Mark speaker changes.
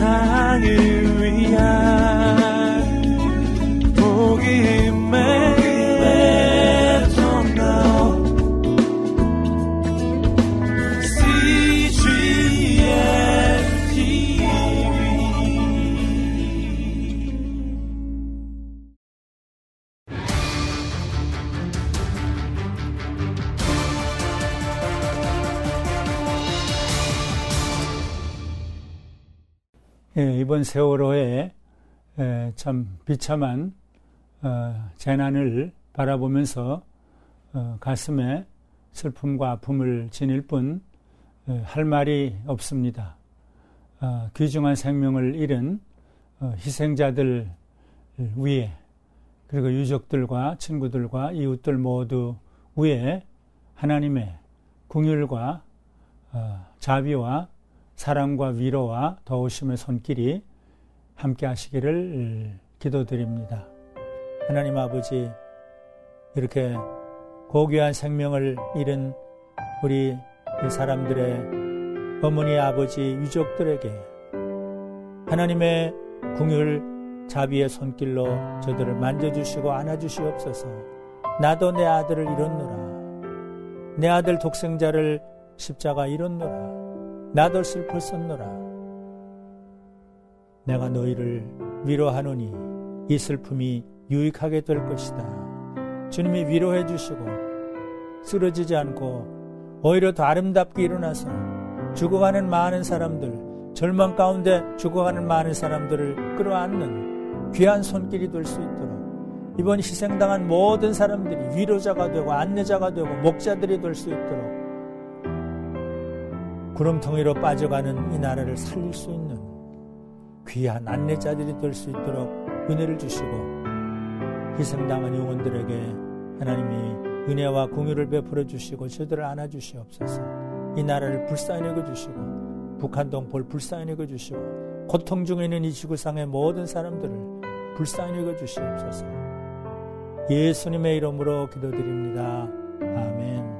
Speaker 1: 세상을 위한
Speaker 2: 예, 이번 세월호에 참 비참한 어, 재난을 바라보면서 어, 가슴에 슬픔과 아픔을 지닐 뿐 할 말이 없습니다. 어, 귀중한 생명을 잃은 희생자들 위에 그리고 유족들과 친구들과 이웃들 모두 위에 하나님의 궁율과 자비와 사랑과 위로와 도우심의 손길이 함께 하시기를 기도드립니다. 하나님 아버지, 이렇게 고귀한 생명을 잃은 우리 사람들의 어머니, 아버지, 유족들에게 하나님의 궁율, 자비의 손길로 저들을 만져주시고 안아주시옵소서. 나도 내 아들을 잃었노라. 내 아들 독생자를 십자가 잃었노라. 나도 슬펐었노라. 내가 너희를 위로하노니 이 슬픔이 유익하게 될 것이다. 주님이 위로해 주시고 쓰러지지 않고 오히려 더 아름답게 일어나서 죽어가는 많은 사람들, 절망 가운데 죽어가는 많은 사람들을 끌어안는 귀한 손길이 될 수 있도록 이번 희생당한 모든 사람들이 위로자가 되고 안내자가 되고 목자들이 될 수 있도록 구름텅이로 빠져가는 이 나라를 살릴 수 있는 귀한 안내자들이 될 수 있도록 은혜를 주시고 희생당한 영혼들에게 하나님이 은혜와 공유를 베풀어 주시고 저들을 안아 주시옵소서 이 나라를 불쌍히 여겨 주시고 북한 동포를 불쌍히 여겨 주시고 고통 중에 있는 이 지구상의 모든 사람들을 불쌍히 여겨 주시옵소서 예수님의 이름으로 기도드립니다. 아멘.